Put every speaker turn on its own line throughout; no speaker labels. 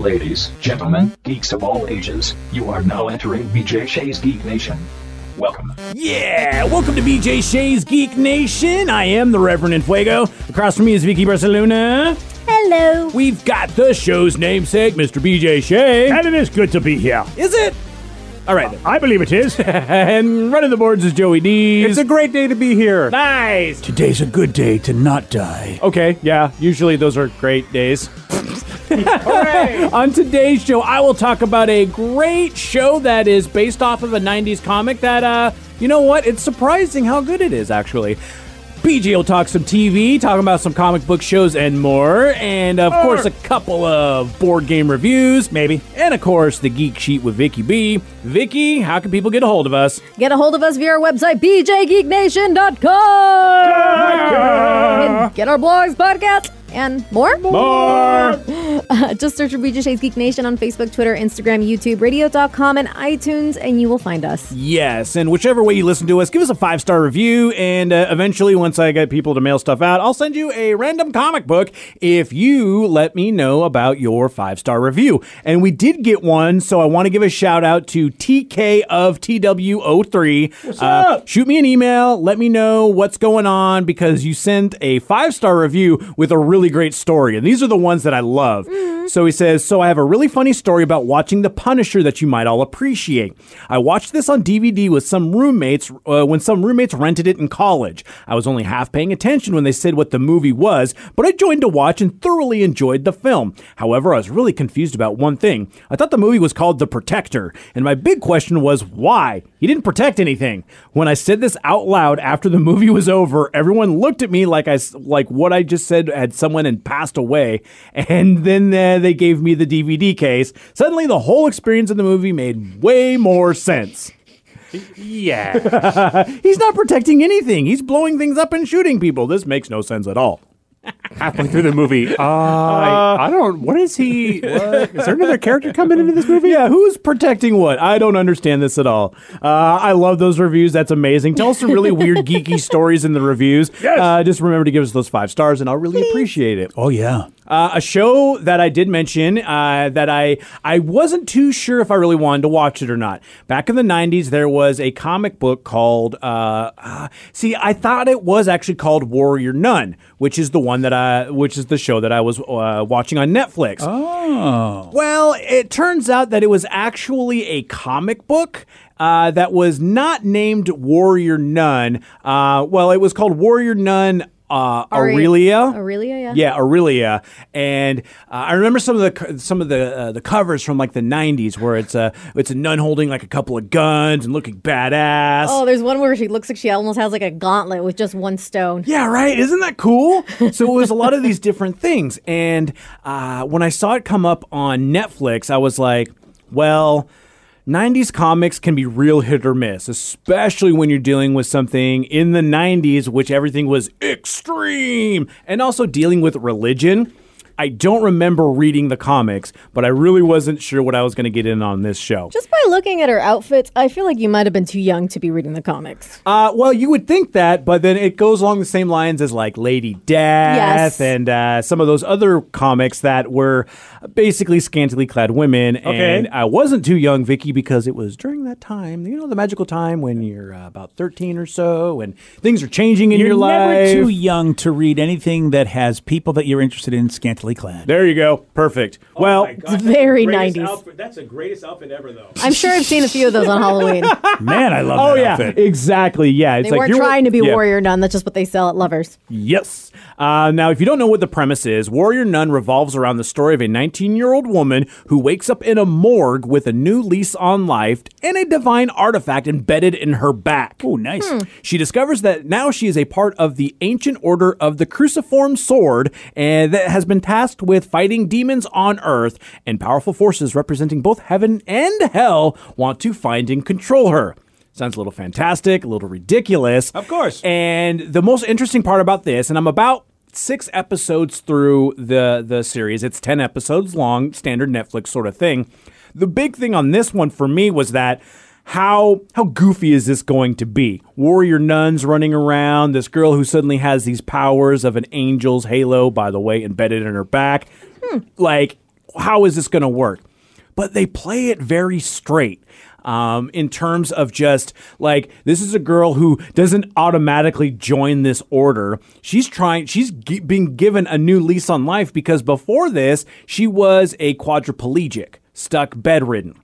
Ladies, gentlemen, geeks of all ages, you are now entering BJ Shea's Geek Nation. Welcome.
Yeah, welcome to BJ Shea's Geek Nation. I am the Reverend Infuego. Across from me is Vicky Barcelona.
Hello.
We've got the show's namesake, Mr. BJ Shea.
And it is good to be here.
Is it? All right, then.
I believe it is.
and running the boards is Joey D.
it's a great day to be here.
nice.
Today's a good day to not die.
Okay, yeah, usually those are great days. On today's show, I will talk about a great show that is based off of a 90s comic that, uh, you know what? It's surprising how good it is, actually. BJ will talk some TV, talking about some comic book shows and more, and of course a couple of board game reviews, maybe, and of course the Geek Sheet with Vicky B. Vicky, how can people get a hold of us?
Get a hold of us via our website, bjgeeknation.com. And get our blogs, podcasts, and more.
More.
Just search for BJ Shea's Geek Nation on Facebook, Twitter, Instagram, YouTube, radio.com, and iTunes, and you will find us.
Yes, and whichever way you listen to us, give us a five star review, and uh, eventually, once I get people to mail stuff out, I'll send you a random comic book if you let me know about your five star review. And we did get one, so I want to give a shout out to TK of TW03. What's
up?
Shoot me an email, let me know what's going on because you sent a five star review with a really great story, and these are the ones that I love. So he says, So I have a really funny story about watching The Punisher that you might all appreciate. I watched this on DVD with some roommates uh, when some roommates rented it in college. I was only half paying attention when they said what the movie was, but I joined to watch and thoroughly enjoyed the film. However, I was really confused about one thing. I thought the movie was called The Protector, and my big question was why? He didn't protect anything. When I said this out loud after the movie was over, everyone looked at me like I like what I just said had someone and passed away, and then uh, they gave me the DVD case. Suddenly, the whole experience of the movie made way more sense.
Yeah.
He's not protecting anything. He's blowing things up and shooting people. This makes no sense at all.
Halfway through the movie, uh, I, I don't. What is he? What, is there another character coming into this movie?
Yeah, who's protecting what? I don't understand this at all. Uh, I love those reviews. That's amazing. Tell us some really weird, geeky stories in the reviews.
Yes.
Uh, just remember to give us those five stars, and I'll really appreciate it.
Oh yeah.
Uh, a show that I did mention uh, that I I wasn't too sure if I really wanted to watch it or not. Back in the '90s, there was a comic book called. Uh, uh, see, I thought it was actually called Warrior Nun, which is the one that I, which is the show that I was uh, watching on Netflix.
Oh.
Well, it turns out that it was actually a comic book. Uh, that was not named Warrior Nun. Uh, well, it was called Warrior Nun uh,
Aure-
Areala.
Areala, yeah.
Yeah, Areala, and uh, I remember some of the some of the uh, the covers from like the '90s where it's a it's a nun holding like a couple of guns and looking badass.
Oh, there's one where she looks like she almost has like a gauntlet with just one stone.
Yeah, right. Isn't that cool? so it was a lot of these different things, and uh, when I saw it come up on Netflix, I was like, well. 90s comics can be real hit or miss, especially when you're dealing with something in the 90s, which everything was extreme, and also dealing with religion. I don't remember reading the comics, but I really wasn't sure what I was going to get in on this show.
Just by looking at her outfits, I feel like you might have been too young to be reading the comics.
Uh, well, you would think that, but then it goes along the same lines as like Lady Death
Yes.
and uh, some of those other comics that were basically scantily clad women. And I wasn't too young, Vicky, because it was during that time, you know, the magical time when you're uh, about 13 or so and things are changing in
You're
your life.
You're never too young to read anything that has people that you're interested in scantily clad.
there you go. Perfect. well,
It's very 90s.
That's the greatest outfit ever, though.
I'm sure I've seen a few of those on Halloween.
Man, I love
Oh,
that
yeah.
outfit.
Exactly. Yeah. It's
They
like
weren't
you're-
trying to be
yeah.
warrior nun. That's just what they sell at Lovers.
Yes. Uh, now, if you don't know what the premise is, Warrior Nun revolves around the story of a 19 year old woman who wakes up in a morgue with a new lease on life and a divine artifact embedded in her back.
Oh, nice.
She discovers that now she is a part of the ancient order of the cruciform sword and that has been tasked with fighting demons on earth and powerful forces representing both heaven and hell want to find and control her. Sounds a little fantastic, a little ridiculous.
Of course.
And the most interesting part about this, and I'm about six episodes through the the series. It's ten episodes long, standard Netflix sort of thing. The big thing on this one for me was that how how goofy is this going to be? Warrior nuns running around, this girl who suddenly has these powers of an angel's halo, by the way, embedded in her back. Like how is this going to work? But they play it very straight. Um, in terms of just like this is a girl who doesn't automatically join this order. She's trying. She's g- being given a new lease on life because before this she was a quadriplegic, stuck bedridden.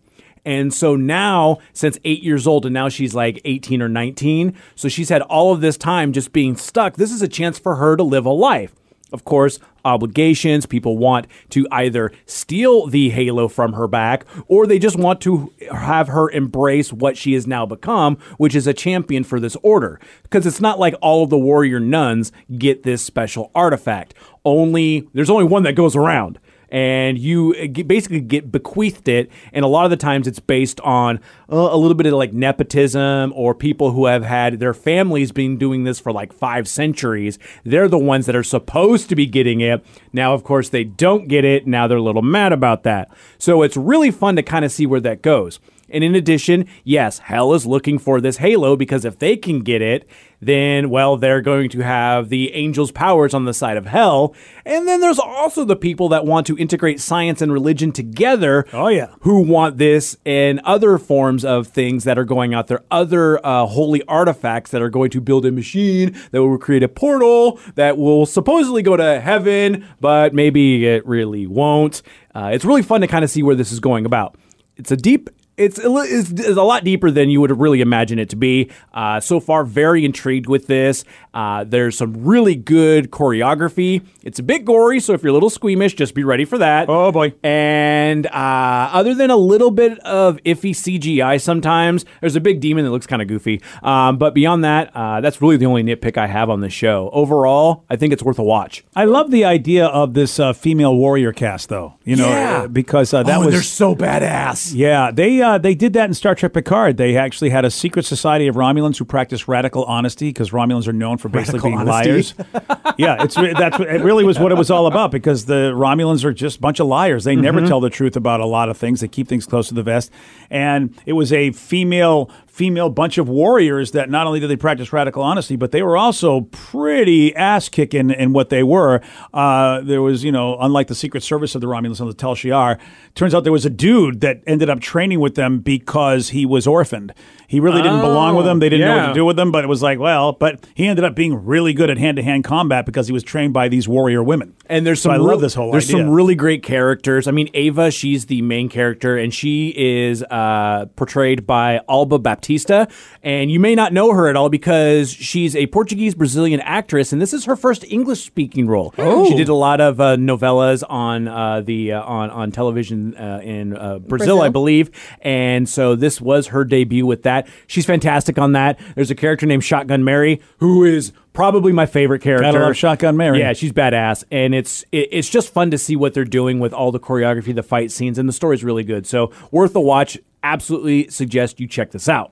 And so now, since eight years old, and now she's like 18 or 19, so she's had all of this time just being stuck. This is a chance for her to live a life. Of course, obligations. People want to either steal the halo from her back or they just want to have her embrace what she has now become, which is a champion for this order. Because it's not like all of the warrior nuns get this special artifact. Only, there's only one that goes around and you uh, basically get bequeathed it. And a lot of the times it's based on uh, a little bit of like nepotism or people who have had their families been doing this for like five centuries. They're the ones that are supposed to be getting it. Now, of course, they don't get it. Now they're a little mad about that. So it's really fun to kind of see where that goes. And in addition, yes, Hell is looking for this halo because if they can get it, then, well, they're going to have the angel's powers on the side of Hell. And then there's also the people that want to integrate science and religion together.
Oh, yeah.
Who want this and other forms of things that are going out there, other uh, holy artifacts that are going to build a machine that will create a portal that will supposedly go to heaven, but maybe it really won't. Uh, it's really fun to kind of see where this is going about. It's a deep it's a, it's, it's a lot deeper than you would really imagine it to be. Uh, so far, very intrigued with this. Uh, there's some really good choreography. It's a bit gory, so if you're a little squeamish, just be ready for that.
Oh, boy.
And uh, other than a little bit of iffy CGI sometimes, there's a big demon that looks kind of goofy. Um, but beyond that, uh, that's really the only nitpick I have on the show. Overall, I think it's worth a watch.
I love the idea of this uh, female warrior cast, though. You know,
Yeah.
because uh, that
oh,
was
they're so badass.
Yeah, they uh, they did that in Star Trek Picard. They actually had a secret society of Romulans who practiced radical honesty because Romulans are known for basically
Radical
being liars. yeah, it's that's it really was what it was all about because the Romulans are just a bunch of liars. They never tell the truth about a lot of things. They keep things close to the vest, and it was a female female bunch of warriors that not only did they practice radical honesty, but they were also pretty ass kicking in what they were. Uh, there was, you know, unlike the Secret Service of the Romulans on the Tal Shiar, turns out there was a dude that ended up training with them because he was orphaned. He really didn't belong with them. They didn't know what to do with him, but it was like, well, but he ended up being really good at hand to hand combat because he was trained by these warrior women.
And there's
So
some
I love this whole
There's
idea.
some really great characters. I mean, Ava, she's the main character, and she is uh, portrayed by Alba Baptista. And you may not know her at all because she's a Portuguese Brazilian actress, and this is her first English speaking role.
Oh.
She did a lot of uh, novellas on uh, the uh, on on television uh, in uh, Brazil,
Brazil.
I believe. And so this was her debut with that. She's fantastic on that. There's a character named Shotgun Mary who is probably my favorite character.
Shotgun Mary.
Yeah, she's badass, and it's it, it's just fun to see what they're doing with all the choreography, the fight scenes, and the story's really good. So worth a watch. Absolutely suggest you check this out.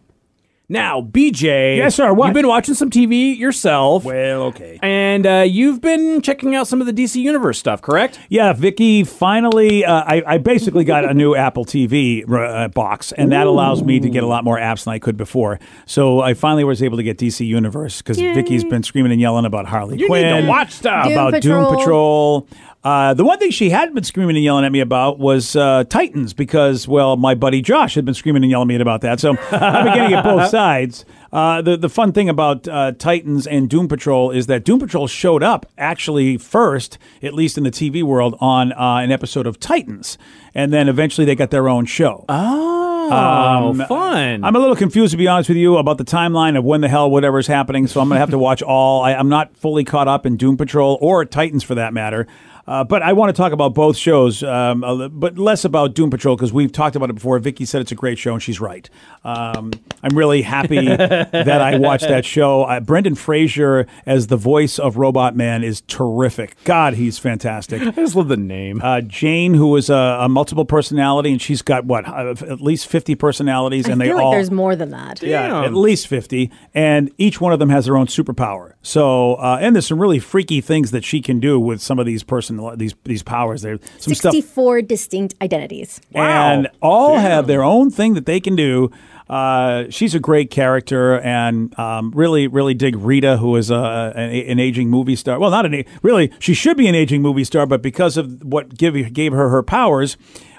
Now, BJ,
Yes, sir, what?
You've been watching some TV yourself,
Well, okay.
and uh, you've been checking out some of the DC Universe stuff, correct?
Yeah, Vicky. Finally, uh, I, I basically got a new Apple TV uh, box, and that allows me to get a lot more apps than I could before. So I finally was able to get DC Universe because Vicky's been screaming and yelling about Harley
You
Quinn,
need to watch stuff.
Doom
about
Patrol.
Doom Patrol. Uh, the one thing she hadn't been screaming and yelling at me about was uh, Titans because, well, my buddy Josh had been screaming and yelling at me about that. So I've been getting it both sides. Uh, the the fun thing about uh, Titans and Doom Patrol is that Doom Patrol showed up actually first, at least in the TV world, on uh, an episode of Titans, and then eventually they got their own show.
Oh, fun!
I'm a little confused, to be honest with you, about the timeline of when the hell whatever's happening. So I'm going to have to watch all. I, I'm not fully caught up in Doom Patrol or Titans for that matter. Uh, but I want to talk about both shows, um, a li- but less about Doom Patrol because we've talked about it before. Vicky said it's a great show, and she's right. Um, I'm really happy that I watched that show. Uh, Brendan Fraser as the voice of Robot Man is terrific. God, he's fantastic.
I just love the name.
Uh, Jane, who is a, a multiple personality, and she's got what uh, at least fifty personalities,
I
and they
like
all
there's more than that.
yeah,
Damn.
at least 50. And each one of them has their own superpower. So, uh, and there's some really freaky things that she can do with some of these personalities. Person a lot- these these powers. There's some stuff
64 distinct identities.
and all have their own thing that they can do. Uh, she's a great character, and um, really, really dig Rita, who is a, an, an aging movie star. Well, not an really, she should be an aging movie star, but because of what give, gave her her powers.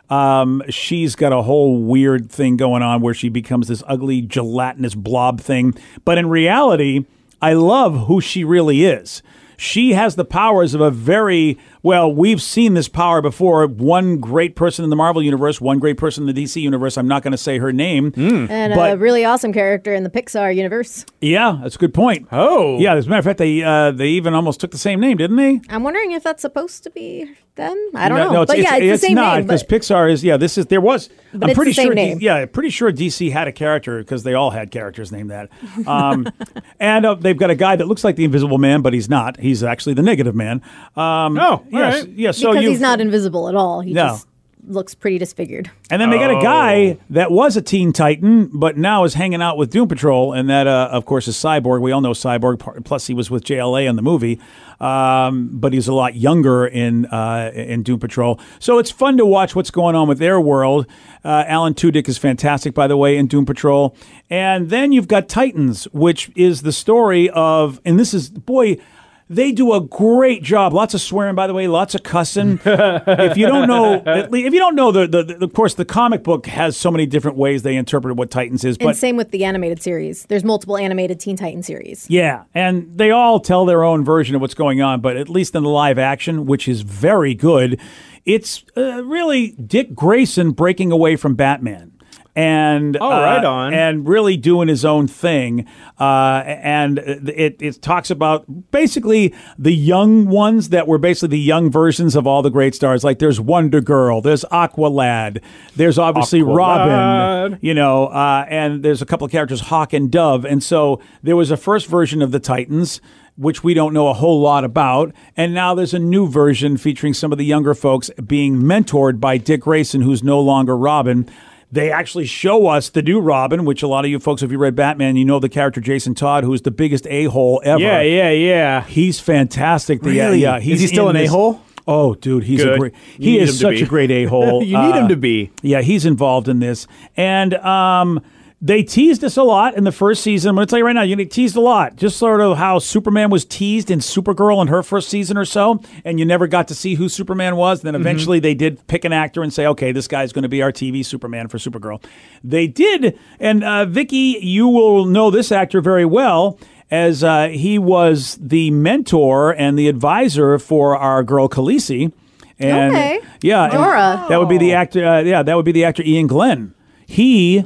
Um, she's got a whole weird thing going on where she becomes this ugly gelatinous blob thing. But in reality, I love who she really is. She has the powers of a very well. We've seen this power before. One great person in the Marvel universe, one great person in the DC universe. I'm not going to say her name.
And a really awesome character in the Pixar universe.
Yeah, that's a good point.
Oh.
yeah. As a matter of fact, they uh, they even almost took the same name, didn't they?
I'm wondering if that's supposed to be them. I don't
no,
know.
No, it's,
but yeah, it's, the same
not
name.
because Pixar is. Yeah, this is there was.
But
I'm
it's
pretty
the same
sure.
name.
yeah, pretty sure DC had a character because they all had characters named that. Um, and uh, they've got a guy that looks like the Invisible Man, but he's not. He's actually the Negative Man. Um,
Oh,
yes,
right.
yeah. So
because he's not invisible at all. He
No.
just looks pretty disfigured.
And then they got a
Oh.
guy that was a Teen Titan, but now is hanging out with Doom Patrol, and that, uh, of course, is Cyborg. We all know Cyborg. Plus, he was with JLA in the movie, um, but he's a lot younger in uh, in Doom Patrol. So it's fun to watch what's going on with their world. Uh, Alan Tudyk is fantastic, by the way, in Doom Patrol. And then you've got Titans, which is the story of, and this is boy. They do a great job. Lots of swearing, by the way. Lots of cussing. if you don't know, at least, if you don't know, the, the, the of course the comic book has so many different ways they interpret what Titans is.
And
But
same with the animated series. There's multiple animated Teen Titan series.
yeah, and they all tell their own version of what's going on. But at least in the live action, which is very good, it's uh, really Dick Grayson breaking away from Batman. And
Oh,
uh,
right on.
and really doing his own thing, uh, and it, it talks about basically the young ones that were basically the young versions of all the great stars. Like there's Wonder Girl, there's Aqualad, there's obviously Robin, you know, uh, and there's a couple of characters, Hawk and Dove. And so there was a first version of the Titans, which we don't know a whole lot about. And now there's a new version featuring some of the younger folks being mentored by Dick Grayson, who's no longer Robin. They actually show us the new Robin, which a lot of you folks, if you read Batman, you know the character Jason Todd, who's the biggest a hole ever.
Yeah, yeah, yeah.
He's fantastic. The,
Really?
yeah,
Is
he's
he still an a-hole?
Oh, dude, he's a great.
You
He is such
be.
a great a hole.
You need him to be.
Yeah, he's involved in this, and um, they teased us a lot in the first season. I'm going to tell you right now, you get teased a lot. Just sort of how Superman was teased in Supergirl in her first season or so, and you never got to see who Superman was. Then eventually they did pick an actor and say, okay, this guy's going to be our TV Superman for Supergirl. They did, and uh, Vicky, you will know this actor very well. As uh, he was the mentor and the advisor for our girl Khaleesi, and
Okay.
yeah, and
Jorah.
that would be the actor. Uh, yeah, that would be the actor Iain Glen. He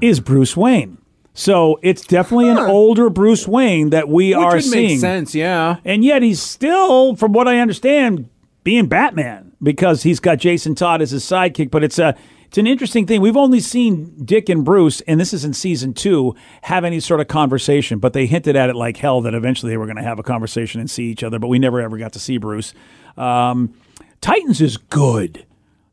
is Bruce Wayne. So it's definitely an older Bruce Wayne that we
Which
are
would
seeing.
make sense, yeah.
And yet he's still, from what I understand, being Batman because he's got Jason Todd as his sidekick. But it's a it's an interesting thing. We've only seen Dick and Bruce, and this is in season two, have any sort of conversation. But they hinted at it like hell that eventually they were going to have a conversation and see each other. But we never ever got to see Bruce. Um, Titans is good.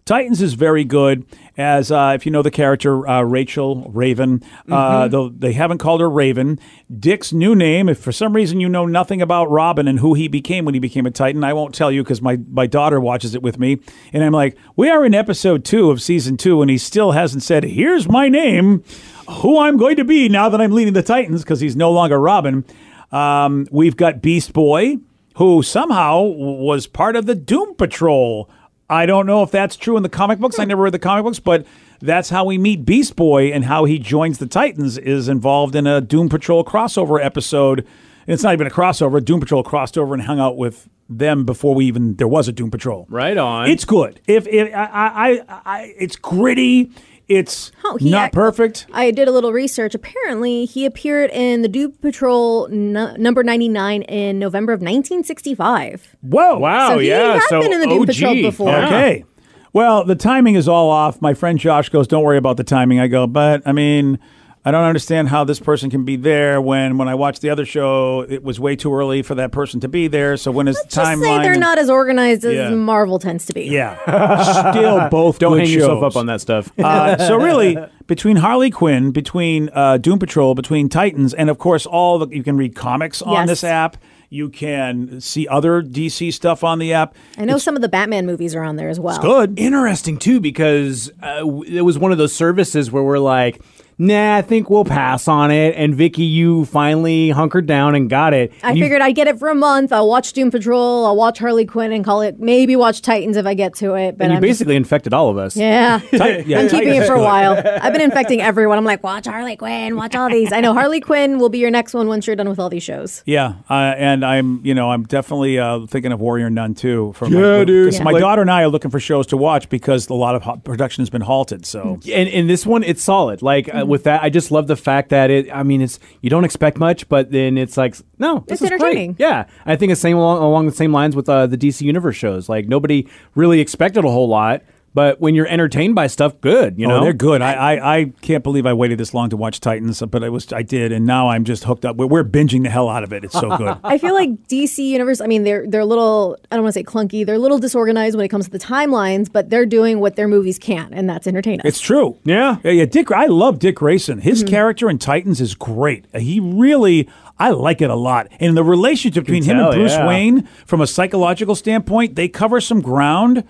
Titans is very good. As uh, if you know the character uh, Rachel Raven, uh, though they haven't called her Raven. Dick's new name. If for some reason you know nothing about Robin and who he became when he became a Titan, I won't tell you because my my daughter watches it with me, and I'm like, we are in episode two of season two, and he still hasn't said, "Here's my name, who I'm going to be now that I'm leading the Titans," because he's no longer Robin. Um, we've got Beast Boy, who somehow was part of the Doom Patrol. I don't know if that's true in the comic books. I never read the comic books, but that's how we meet Beast Boy and how he joins the Titans is involved in a Doom Patrol crossover episode. And it's not even a crossover. Doom Patrol crossed over and hung out with them before we even there was a Doom Patrol.
Right on.
It's good. If, if I, I, I, I, it's gritty. It's
Oh, he
not
act-
perfect.
I did a little research. Apparently, he appeared in the Doom Patrol n- number 99 in November of 1965.
Whoa!
wow,
so he
yeah.
had
so
been in the Doom
OG.
Patrol before.
Yeah.
Okay. Well, the timing is all off. My friend Josh goes, "Don't worry about the timing." I go, "But I mean, I don't understand how this person can be there when when I watched the other show, it was way too early for that person to be there. So when is the
Just say they're
and-
not as organized as
Yeah.
Marvel tends to be.
Yeah. Still both
Don't
good
hang yourself up on that stuff.
Uh, so really, between Harley Quinn, between uh, Doom Patrol, between Titans, and of course all the you can read comics on
Yes.
this app. You can see other DC stuff on the app.
I know some of the Batman movies are on there as well.
Good.
Interesting too, because uh, it was one of those services where we're like, "Nah, I think we'll pass on it." And Vicky, you finally hunkered down and got it.
I
you-
figured I'd get it for a month. I'll watch Doom Patrol. I'll watch Harley Quinn and call it. Maybe watch Titans if I get to it. But
and you
I'm just-
basically infected all of us.
yeah.
Tit- yeah,
I'm keeping
Titans
it for a while. I've been infecting everyone. I'm like, watch Harley Quinn, watch all these. I know Harley Quinn will be your next one once you're done with all these shows.
Yeah, uh, and I'm you know I'm definitely uh, thinking of Warrior Nun too. For
Yeah,
my,
dude.
because My
Like-
daughter and I are looking for shows to watch because a lot of ho- production has been halted. So
And in this one, it's solid. Like
Mm-hmm.
Uh, with that, I just love the fact that it. I mean, it's you don't expect much, but then it's like, no, this
It's
is great. Yeah, I think it's same along, along the same lines with uh, the DC Universe shows. Like nobody really expected a whole lot, but when you're entertained by stuff, good. You know,
oh, they're good. I, I I can't believe I waited this long to watch Titans, but I was I did, and now I'm just hooked up. We're, we're binging the hell out of it. It's so good.
I feel like DC Universe. I mean, they're they're a little. I don't want to say clunky. They're a little disorganized when it comes to the timelines, but they're doing what their movies can, and that's entertaining.
It's true.
Yeah.
yeah, yeah. Dick, I love Dick Grayson. His
Mm-hmm.
character in Titans is great. He really, I like it a lot. And the relationship between him and Bruce
yeah.
Wayne, from a psychological standpoint, they cover some ground.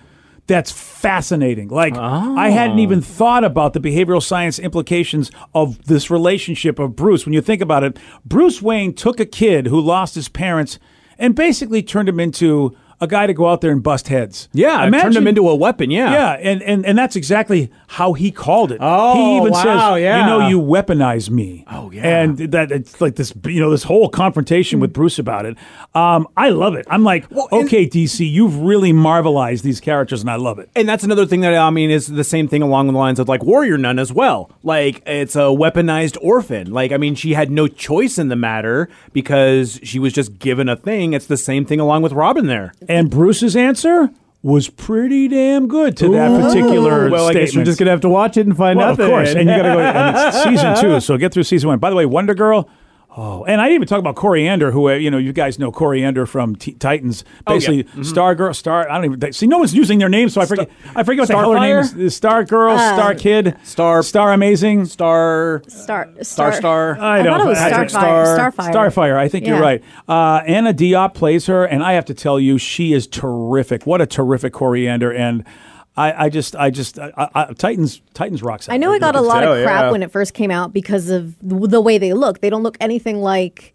That's fascinating. Like I hadn't even oh. thought about the behavioral science implications of this relationship of Bruce. When you think about it, Bruce Wayne took a kid who lost his parents and basically turned him into a guy to go out there and bust heads.
yeah, I turned him into a weapon. Yeah,
yeah, and, and and that's exactly how he called it.
Oh,
he even
wow,
says,
yeah.
"You know, you weaponize me."
Oh, yeah.
And that it's like this, you know, this whole confrontation with Bruce about it. Um, I love it. I'm like,
and-
okay, DC, you've really marvelized these characters, and I love it.
And that's another thing that I mean is the same thing along the lines of like Warrior Nun as well. Like it's a weaponized orphan. Like I mean, she had no choice in the matter because she was just given a thing. It's the same thing along with Robin there.
And Bruce's answer was pretty damn good to that particular
well, I
statement.
guess you're just gonna have to watch it and find
well,
out.
of course, and you got to go. And it's season two, so get through season one. By the way, Wonder Girl. Oh, and I didn't even talk about Koriand'r, who uh, you know you guys know Koriand'r from T- Titans,
Oh, yeah.
basically Star Girl, Star. I don't even see. No one's using their name, so I forget. I forget what the hell her name is.
Starfire?
Star Girl, Star Kid,
Star-
Star Amazing,
Star,
Star
Star, Star.
I,
I
don't.
thought it was
I-
Starfire.
Star-
Starfire.
Starfire. I think you're right. Uh, Anna Diop plays her, and I have to tell you, she is terrific. What a terrific Koriand'r, and I, I just, I just, I, I, Titans, Titans rocks.
I know it got a lot
tell,
of crap
yeah.
when it first came out because of the the way they look. They don't look anything like.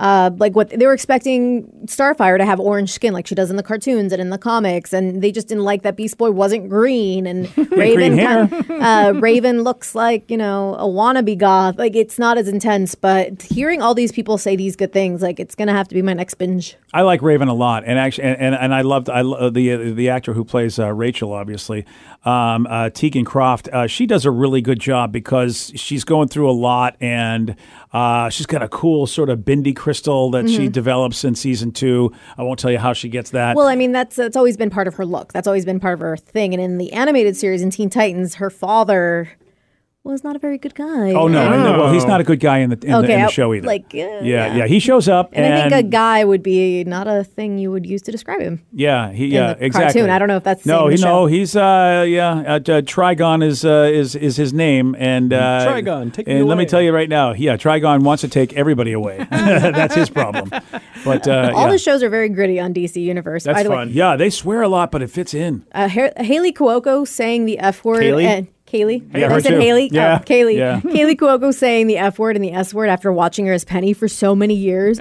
Uh, like what they were expecting Starfire to have orange skin like she does in the cartoons and in the comics, and they just didn't like that Beast Boy wasn't green and Raven. kind- uh, Raven looks like you know a wannabe goth. Like it's not as intense, but hearing all these people say these good things, like it's gonna have to be my next binge.
I like Raven a lot, and actually, and, and, and I loved I lo- the the actor who plays uh, Rachel, obviously, um, uh, Teagan Croft. Uh, she does a really good job because she's going through a lot, and uh, she's got a cool sort of bendy crystal that she develops in season two. I won't tell you how she gets that.
Well, I mean, that's that's always been part of her look. That's always been part of her thing. And in the animated series in Teen Titans, her father was not a very good guy.
oh no,
And-
no, well, he's not a good guy in the in, the,
Okay,
in the
I-
show either.
like, uh,
yeah,
yeah.
yeah, he shows up,
And, I think a guy would be not a thing you would use to describe him.
Yeah, he yeah
the
exactly.
cartoon. I don't know if that's the
no,
same in
he
the
no,
show.
he's uh yeah uh, uh, Trigon is uh, is is his name and uh,
Trigon, take me
and let me tell you right now, yeah, Trigon wants to take everybody away. that's his problem. But uh,
All
yeah.
the shows are very gritty on DC Universe.
That's
By the
fun.
way,
yeah, they swear a lot, but it fits in.
uh, Haley Cuoco saying the F word.
Kaley?
And Kaley.
Yeah,
I said
too.
Haley.
Yeah.
Oh, Kaley.
Yeah.
Kaley Cuoco saying the F word and the S word after watching her as Penny for so many years.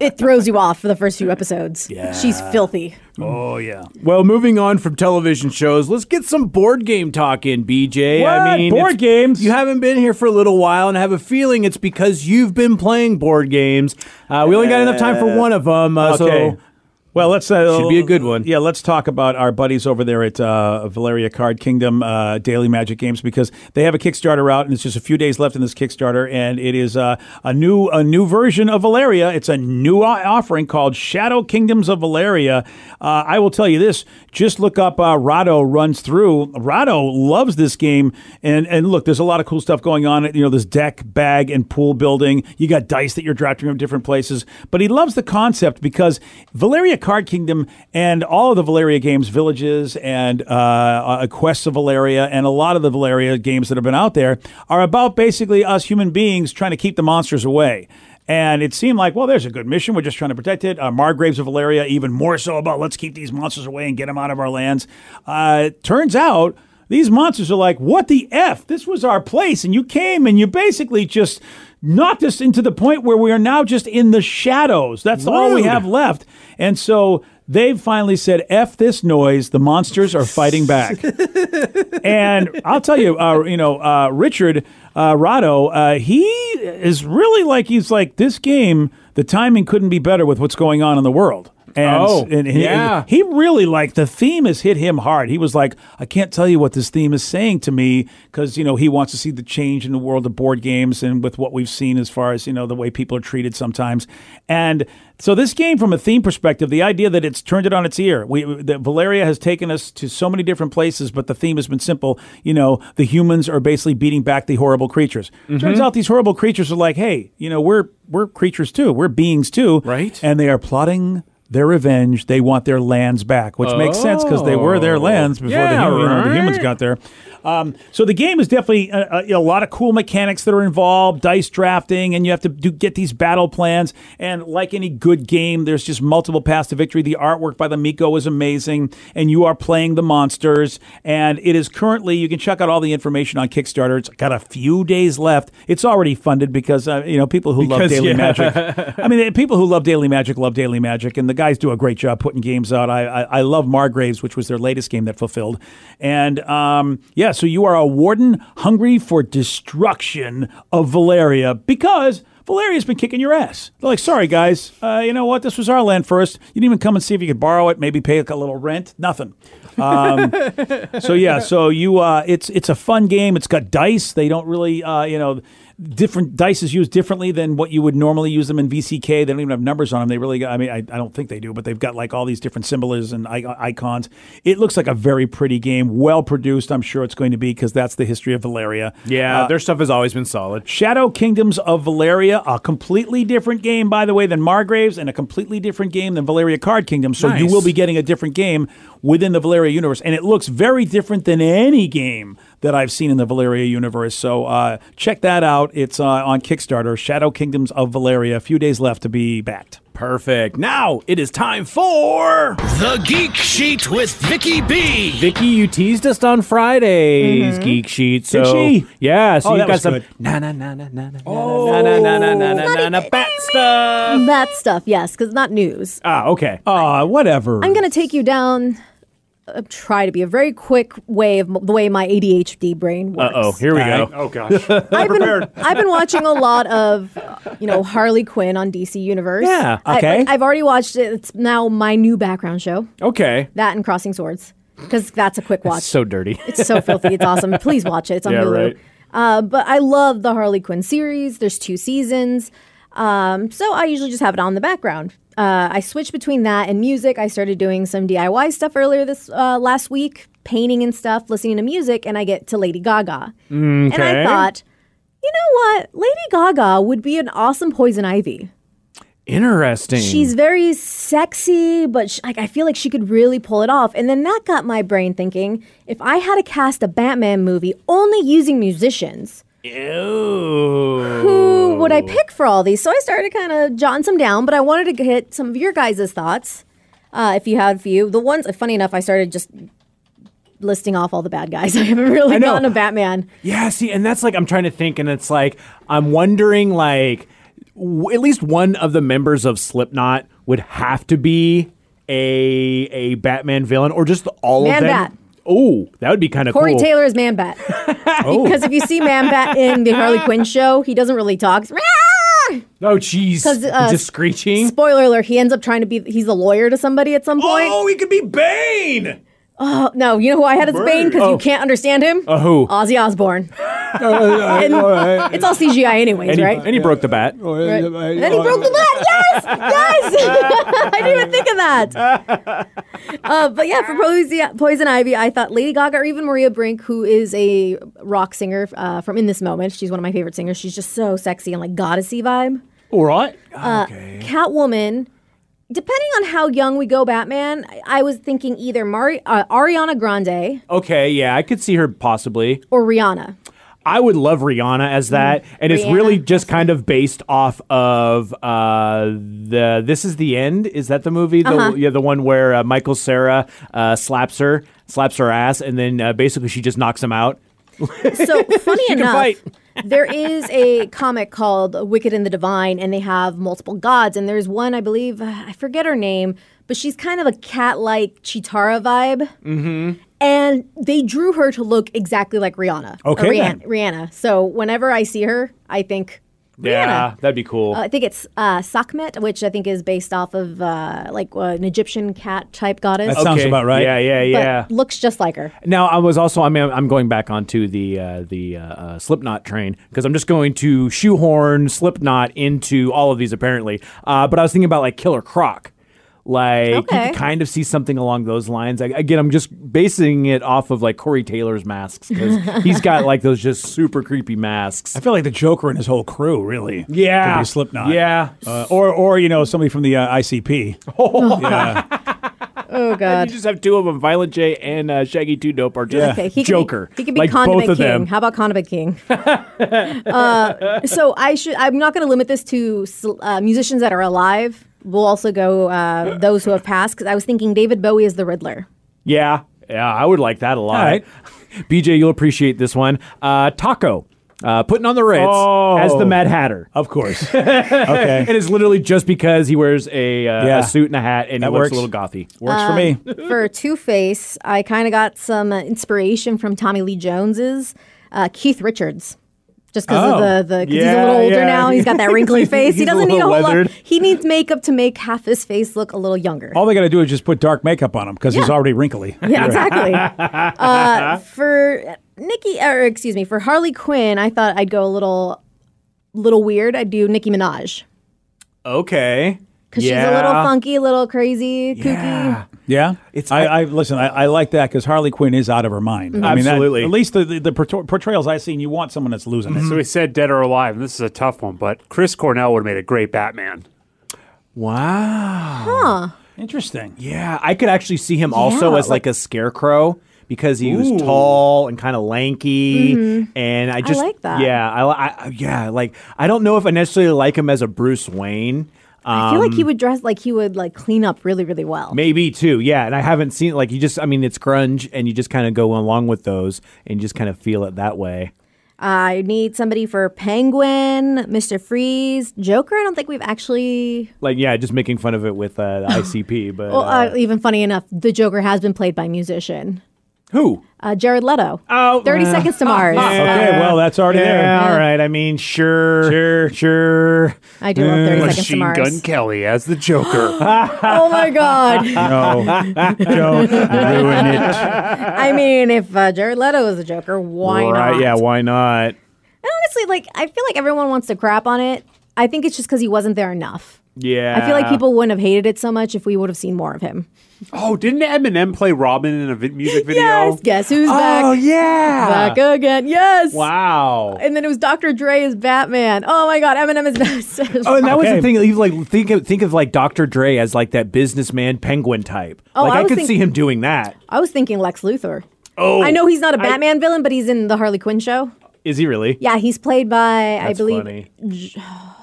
it throws you off for the first few episodes.
Yeah.
She's filthy.
Oh yeah,
Well, moving on from television shows, let's get some board game talk in, BJ. I mean,
Board games?
You haven't been here for a little while, and I have a feeling it's because you've been playing board games. Uh, we only got enough time for one of them, uh,
okay.
so
Well, let's uh,
Should be a good one.
Yeah, let's talk about our buddies over there at uh, Valeria Card Kingdom uh, Daily Magic Games because they have a Kickstarter out, and it's just a few days left in this Kickstarter, and it is uh, a new a new version of Valeria. It's a new offering called Shadow Kingdoms of Valeria. Uh, I will tell you this: just look up uh, Rahdo runs through. Rahdo loves this game, and and look, there's a lot of cool stuff going on. You know, this deck, bag, and pool building. You got dice that you're drafting from different places, but he loves the concept because Valeria Card Kingdom and all of the Valeria games, Villages and uh, uh, Quests of Valeria, and a lot of the Valeria games that have been out there are about basically us human beings trying to keep the monsters away. And it seemed like, well, there's a good mission. We're just trying to protect it. Uh, Margraves of Valeria, even more so about let's keep these monsters away and get them out of our lands. Uh, turns out these monsters are like, what the F? This was our place. And you came and you basically just knocked us into the point where we are now just in the shadows. That's all we have left. And so they've finally said, F this noise. The monsters are fighting back. and I'll tell you, uh, you know, uh, Richard uh, Rahdo, uh, he is really like he's like this game. The timing couldn't be better with what's going on in the world. And,
Oh,
and he,
yeah.
he really like the theme has hit him hard. He was like, I can't tell you what this theme is saying to me because you know he wants to see the change in the world of board games and with what we've seen as far as you know the way people are treated sometimes. And so this game, from a theme perspective, the idea that it's turned it on its ear. We that Valeria has taken us to so many different places, but the theme has been simple. You know, the humans are basically beating back the horrible creatures. Mm-hmm. Turns out these horrible creatures are like, hey, you know, we're we're creatures too. We're beings too,
Right.
And they are plotting their revenge. They want their lands back, which makes sense because they were their lands before
Yeah,
the, hum- you know, the humans got there. Um, so the game is definitely a, a, a lot of cool mechanics that are involved, dice drafting, and you have to do, get these battle plans. And like any good game, there's just multiple paths to victory. The artwork by the Mico is amazing, and you are playing the monsters. And it is currently you can check out all the information on Kickstarter. It's got a few days left. It's already funded because uh, you know people who love Daily
yeah.
Magic. I mean, people who love Daily Magic love Daily Magic, and the guys do a great job putting games out. I I, I love Margraves, which was their latest game that fulfilled, and um, yeah. So you are a warden hungry for destruction of Valeria because. Valeria's been kicking your ass. They're like, sorry, guys. Uh, you know what? This was our land first. You didn't even come and see if you could borrow it, maybe pay a little rent. Nothing. Um, so yeah, so you, uh, it's it's a fun game. It's got dice. They don't really, uh, you know, different dice is used differently than what you would normally use them in VCK. They don't even have numbers on them. They really, got, I mean, I, I don't think they do, but they've got like all these different symbols and I- icons. It looks like a very pretty game, well produced. I'm sure it's going to be because that's the history of Valeria.
Yeah,
Uh,
their stuff has always been solid.
Shadow Kingdoms of Valeria, a completely different game, by the way, than Margraves, and a completely different game than Valeria Card Kingdom. So you will be getting a different game within the Valeria universe, and it looks very different than any game that I've seen in the Valeria universe. So uh, check that out. It's uh, on Kickstarter, Shadow Kingdoms of Valeria. A few days left to be backed.
Perfect. Now it is time for
the Geek Sheet with Vicky B.
Vicky, you teased us on Friday's mm-hmm. Geek Sheet. So Did
she?
Yeah, so
oh,
you got some na na na na na na na na na na na na na bat stuff.
Bat stuff, yes, because not news.
Ah, okay.
Ah, uh, whatever.
I'm gonna take you down uh, try to be a very quick way of m- the way my ADHD brain
Uh
works.
oh, here we go.
Oh gosh.
I've been I've been watching a lot of uh, you know Harley Quinn on DC Universe.
Yeah,
I-
okay.
like, I've already watched it. It's now my new background show.
Okay.
That and Crossing Swords because that's a quick watch.
So dirty.
It's so filthy. It's awesome. Please watch it. It's on
Yeah,
Hulu.
right.
Uh, but I love the Harley Quinn series. There's two seasons. Um, so I usually just have it on the background. Uh, I switched between that and music. I started doing some DIY stuff earlier this uh, last week, painting and stuff, listening to music, and I get to Lady Gaga. And I thought, you know what? Lady Gaga would be an awesome poison ivy.
Interesting.
She's very sexy, but sh- like I feel like she could really pull it off. And then that got my brain thinking: if I had to cast a Batman movie only using musicians,
Ew.
who would I pick for all these? So I started kind of jotting some down, but I wanted to get some of your guys' thoughts. Uh, if you had a few, the ones funny enough, I started just listing off all the bad guys. I haven't really
I know.
gotten a Batman.
Yeah, see, and that's like I'm trying to think, and it's like I'm wondering, like w- at least one of the members of Slipknot would have to be a a Batman villain, or just all
Man
of them.
Bat.
Oh, that would be kind of
Corey
cool.
Taylor is Man Bat. Because if you see Man Bat in the Harley Quinn show, he doesn't really talk.
Oh, jeez,
uh,
just screeching.
Spoiler alert, he ends up trying to be, he's a lawyer to somebody at some point.
Oh, he could be Bane.
Oh, no, you know who I had as Bane because you can't understand him?
Uh, who?
Ozzy Osbourne. And it's all CGI anyways,
and, he,
right?
and he broke the bat.
Right. And then he broke the bat. Yes, yes. I didn't even think of that. Uh, but yeah, for Poison, Poison Ivy, I thought Lady Gaga or even Maria Brink, who is a rock singer uh, from In This Moment. She's one of my favorite singers. She's just so sexy and like goddessy vibe.
All right.
Uh, Catwoman. Depending on how young we go, Batman, I, I was thinking either Mari- uh, Ariana Grande
Okay, yeah, I could see her possibly.
or Rihanna.
I would love Rihanna as that, and it's
Rihanna,
really just kind of based off of uh, the "This Is the End." Is that the movie? The,
Uh-huh.
Yeah, the one where uh, Michael Cera uh, slaps her, slaps her ass, and then uh, basically she just knocks him out.
So funny enough,
fight.
There is a comic called Wicked and the Divine, and they have multiple gods. And there's one, I believe, I forget her name, but she's kind of a cat-like Chitara vibe. Mm-hmm. And they drew her to look exactly like Rihanna.
Okay,
Rihanna. Rihanna. So whenever I see her, I think Rihanna.
Yeah, that'd be cool.
Uh, I think it's uh, Sakhmet, which I think is based off of uh, like uh, an Egyptian cat type goddess.
That sounds
Okay.
about right.
Yeah, yeah,
but
yeah.
looks just like her.
Now I was also I mean I'm going back onto the uh, the uh, uh, Slipknot train because I'm just going to shoehorn Slipknot into all of these apparently. Uh, but I was thinking about like Killer Croc. Like you can kind of see something along those lines. I, again, I'm just basing it off of like Corey Taylor's masks because he's got like those just super creepy masks.
I feel like the Joker and his whole crew really.
Yeah,
Could be Slipknot.
Yeah,
Uh, or, or you know, somebody from the uh, ICP. yeah.
Oh God.
you just have two of them, Violent J and uh, Shaggy Two Dope, are just
Yeah.
Okay, he could
Joker.
Be, he can be
like
Condiment
both of
King.
them.
How about Condiment King? uh, so I should. I'm not going to limit this to uh, musicians that are alive. We'll also go uh, those who have passed because I was thinking David Bowie is the Riddler.
Yeah, yeah, I would like that a lot.
All right.
BJ, you'll appreciate this one. Uh, Taco, uh, putting on the Ritz
Oh.
as the Mad Hatter.
Of course. okay.
And it's literally just because he wears a, uh,
Yeah.
a suit and a hat and
That
he looks
works.
a little gothy.
Works for me.
For Two Face, I kind of got some uh, inspiration from Tommy Lee Jones's uh, Keith Richards. Just because
Oh.
of the, the 'cause he's a little older
yeah.
now, he's got that wrinkly face. he doesn't need a whole
weathered.
lot. He needs makeup to make half his face look a little younger.
All they got to do is just put dark makeup on him because he's already wrinkly.
Yeah, exactly. uh, for Nikki, or excuse me, for Harley Quinn, I thought I'd go a little, little weird. I'd do Nicki Minaj
Okay.
Because she's a little funky, a little crazy, kooky.
Yeah.
Yeah,
It's-
I, I listen. I, I like that because Harley Quinn is out of her mind. I mean, that-
Absolutely.
at least the, the, the portrayals I've seen, you want someone that's losing it.
So we said dead or alive, and this is a tough one, but Chris Cornell would have made a great Batman.
Wow.
Interesting.
Yeah, I could actually see him also
Yeah,
as like, a scarecrow because he was tall and kind of lanky, mm-hmm. and I just
like that.
Yeah, I, I yeah like I don't know if I necessarily like him as a Bruce Wayne.
I feel like
Um,
he would dress like he would like clean up really, really well.
Maybe too, yeah. And I haven't seen like you just. I mean, it's grunge, and you just kind of go along with those, and you just kind of feel it that way.
I need somebody for Penguin, Mister Freeze, Joker. I don't think we've actually.
Like, yeah, just making fun of it with uh, ICP. But
Well,
uh,
uh, even funny enough, the Joker has been played by a musician,
who?
uh, Jared Leto.
Oh,
30
uh,
Seconds to Mars.
Okay, well that's already
Yeah,
there.
all right. I mean, sure, sure, sure.
I do love 30 Seconds to
Machine
Mars.
Gun Kelly as the Joker.
Oh my God.
No, don't ruin it.
I mean, if uh, Jared Leto is the Joker, why
right?
not?
Yeah, why not?
And honestly, like I feel like everyone wants to crap on it. I think it's just because he wasn't there enough.
Yeah,
I feel like people wouldn't have hated it so much if we would have seen more of him.
oh, didn't Eminem play Robin in a vi- music video?
Yes, guess who's
Oh
back?
Oh, yeah!
Back again. Yes.
Wow.
And then it was Dr. Dre as Batman. Oh my God, Eminem is best.
Oh, and that was the thing. You like think of think of like Dr. Dre as like that businessman penguin type.
Oh,
like
I
I, could
think-
see him doing that.
I was thinking Lex Luthor.
Oh,
I know he's not a Batman villain, but he's in the Harley Quinn show.
Is he really?
Yeah, he's played by I believe
funny.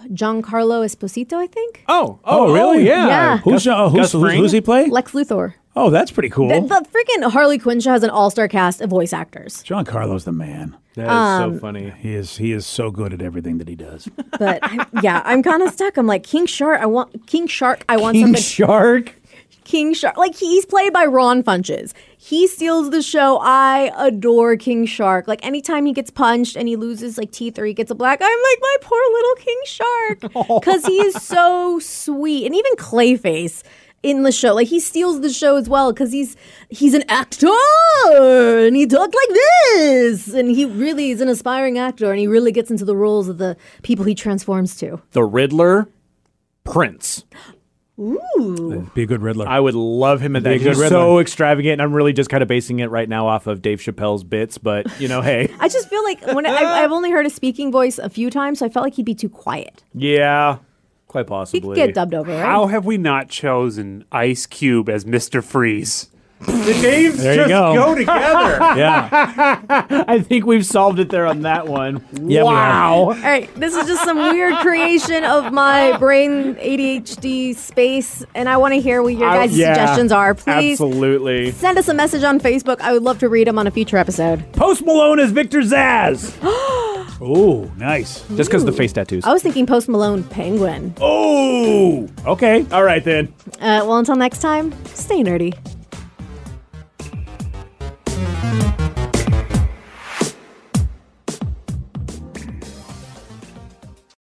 Giancarlo Esposito. I think
Oh,
Oh, really?
yeah.
Yeah.
Who's, uh, who's,
Gus
who's, who's he play?
Lex Luthor.
Oh, that's pretty cool.
The, the freaking Harley Quinn show has an all-star cast of voice actors.
Giancarlo's the man.
That is
Um,
so funny.
He is he is so good at everything that he does.
But I, yeah, I'm kind of stuck. I'm like King Shark. I want King Shark. I want
King
something.
Shark.
King Shark. Like he's played by Ron Funches. He steals the show. I adore King Shark. Like anytime he gets punched and he loses like teeth or he gets a black, eye, I'm like my poor little King Shark oh. because he is so sweet. And even Clayface in the show, like he steals the show as well because he's he's an actor and he talks like this and he really is an aspiring actor and he really gets into the roles of the people he transforms to.
The Riddler. Prince.
Be a good Riddler.
I would love him at that.
Be a good
He's so extravagant. And I'm really just kind of basing it right now off of Dave Chappelle's bits, but you know, hey,
I just feel like when I, I've only heard a speaking voice a few times, so I felt like he'd be too quiet.
yeah, quite
He
possibly.
could get dubbed over, right?
How have we not chosen Ice Cube as Mr. Freeze? The names
There you
just
go.
go together.
Yeah.
I think we've solved it there on that one.
Yeah,
wow.
All right, this is just some weird creation of my brain ADHD space, and I want to hear what your
I-
guys'
yeah,
suggestions are. Please
Absolutely.
send us a message on Facebook. I would love to read them on a future episode.
Post Malone is Victor Zsasz.
oh, nice.
Just because of the face tattoos.
I was thinking Post Malone Penguin.
Oh. Okay. All right then.
Uh, well, until next time, stay nerdy.